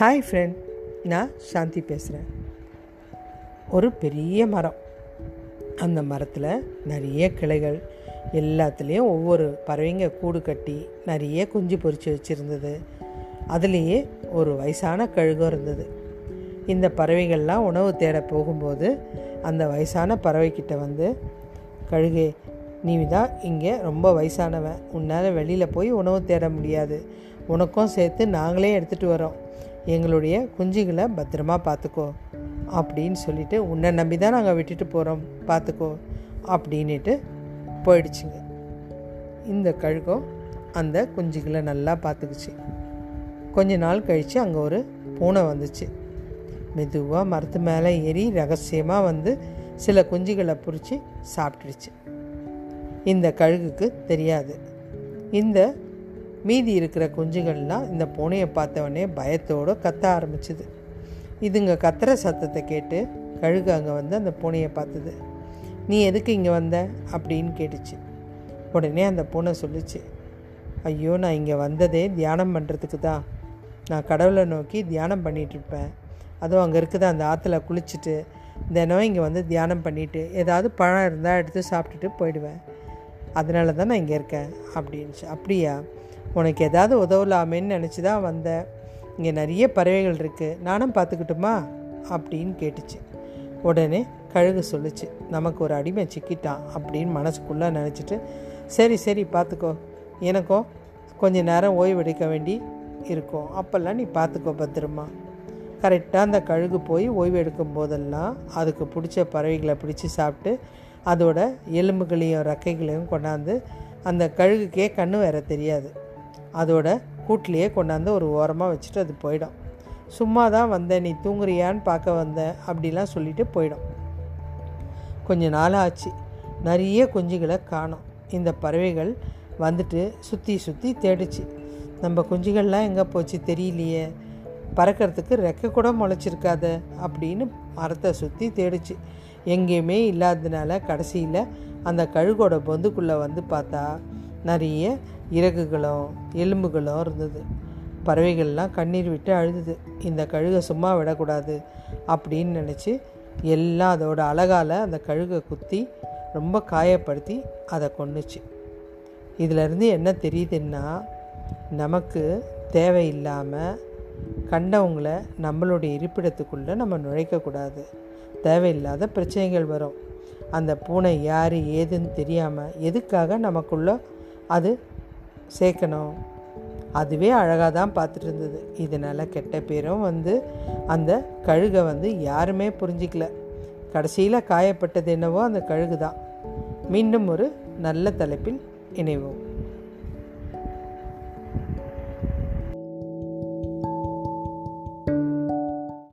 Hi friend நான் சாந்தி பேசுகிறேன் ஒரு பெரிய மரம். அந்த மரத்தில் நிறைய கிளைகள். எல்லாத்துலேயும் ஒவ்வொரு பறவைங்க கூடு கட்டி நிறைய குஞ்சு பொறிச்சு வச்சுருந்தது. அதுலேயே ஒரு வயசான கழுகம் இருந்தது. இந்த பறவைகள்லாம் உணவு தேட போகும்போது அந்த வயசான பறவைக்கிட்ட வந்து கழுகே நீ தான் இங்கே ரொம்ப வயசானவன். உன்னால் வெளியில் போய் உணவு தேட முடியாது. உனக்கும் சேர்த்து நாங்களே எடுத்துகிட்டு வரோம். எங்களுடைய குஞ்சுகளை பத்திரமா பார்த்துக்கோ. அப்படின்னு சொல்லிட்டு உன்னை நம்பி தான் நாங்கள் விட்டுட்டு போகிறோம் பார்த்துக்கோ. அப்படின்ட்டு போயிடுச்சுங்க. இந்த கழுகம் அந்த குஞ்சுகளை நல்லா பார்த்துக்குச்சு. கொஞ்ச நாள் கழித்து அங்கே ஒரு பூனை வந்துச்சு. மெதுவாக மரத்து மேலே ஏறி ரகசியமாக வந்து சில குஞ்சுகளை பிடிச்சி சாப்பிட்டுடுச்சு. இந்த கழுகுக்கு தெரியாது. இந்த மீதி இருக்கிற குஞ்சுகள்லாம் இந்த பூனையை பார்த்தவொடனே பயத்தோடு கத்த ஆரம்பிச்சுது. இதுங்க கத்துற சத்தத்தை கேட்டு கழுகு அங்கே வந்து அந்த பூனையை பார்த்தது. நீ எதுக்கு இங்கே வந்த? அப்படின்னு கேட்டுச்சு. உடனே அந்த பூனை சொல்லிச்சு. ஐயோ நான் இங்கே வந்ததே தியானம் பண்ணுறதுக்கு தான். நான் கடவுளை நோக்கி தியானம் பண்ணிகிட்ருப்பேன் அதுவும் அங்கே இருக்குது அந்த ஆற்றுல குளிச்சுட்டு தினம் இங்கே வந்து தியானம் பண்ணிவிட்டு ஏதாவது பழம் இருந்தால் எடுத்து சாப்பிட்டுட்டு போயிடுவேன். அதனால தான் நான் இங்கே இருக்கேன். அப்படின்ச்சு. அப்படியா? உனக்கு ஏதாவது உதவலாமேன்னு நினச்சி தான் வந்தேன். இங்கே நிறைய பறவைகள் இருக்குது நானும் பார்த்துக்கிட்டுமா? அப்படின்னு கேட்டுச்சு. உடனே கழுகு சொல்லுச்சு. நமக்கு ஒரு அடிமை சிக்கிட்டான் அப்படின்னு மனசுக்குள்ளே நினச்சிட்டு சரி சரி பார்த்துக்கோ. எனக்கும் கொஞ்சம் நேரம் ஓய்வெடுக்க வேண்டி இருக்கும். அப்போல்லாம் நீ பார்த்துக்கோ பத்திரமா. கரெக்டாக அந்த கழுகு போய் ஓய்வு எடுக்கும் போதெல்லாம் அதுக்கு பிடிச்ச பறவைகளை பிடிச்சி சாப்பிட்டு அதோட எலும்புகளையும் ரெக்கைகளையும் கொண்டாந்து அந்த கழுகுக்கே கண்ணு வேற தெரியாது. அதோட கூட்டிலேயே கொண்டாந்து ஒரு ஓரமாக வச்சுட்டு அது போயிடும். சும்மா தான் வந்தேன் நீ தூங்குறியான்னு பார்க்க வந்தேன் அப்படிலாம் சொல்லிட்டு போயிடும். கொஞ்ச நாள் ஆச்சு. நிறைய குஞ்சுகளை காணும். இந்த பறவைகள் வந்துட்டு சுற்றி சுற்றி தேடிச்சு. நம்ம குஞ்சுகள்லாம் எங்கே போச்சு தெரியலையே. பறக்கிறதுக்கு ரெக்கை கூட முளைச்சிருக்காத அப்படின்னு மரத்தை சுற்றி தேடிச்சு. எங்கேயுமே இல்லாததுனால கடைசியில் அந்த கழுகோட பொந்துக்குள்ளே வந்து பார்த்தா நிறைய இறகுகளும் எலும்புகளும் இருந்தது. பறவைகள்லாம் கண்ணீர் விட்டு அழுதுது. இந்த கழுகை சும்மா விடக்கூடாது அப்படின்னு நினச்சி எல்லாம் அதோட அழகால் அந்த கழுகை குத்தி ரொம்ப காயப்படுத்தி அதை கொண்டுச்சு இதிலேருந்து என்ன தெரியுதுன்னா நமக்கு தேவையில்லாமல் கண்டவங்கள நம்மளுடைய இருப்பிடத்துக்குள்ளே நம்ம நுழைக்கக்கூடாது தேவையில்லாத பிரச்சனைகள் வரும். அந்த பூனை யார் ஏதுன்னு தெரியாமல் எதுக்காக நமக்குள்ளே அது சேர்க்கணும். அதுவே அழகாக தான் பார்த்துட்டு இருந்தது. இதனால் கெட்ட பேரும் வந்து அந்த கழுகை வந்து யாருமே புரிஞ்சிக்கல. கடைசியில் காயப்பட்டது என்னவோ அந்த கழுகு தான் மீண்டும் ஒரு நல்ல தலைப்பில் இணைவோம்.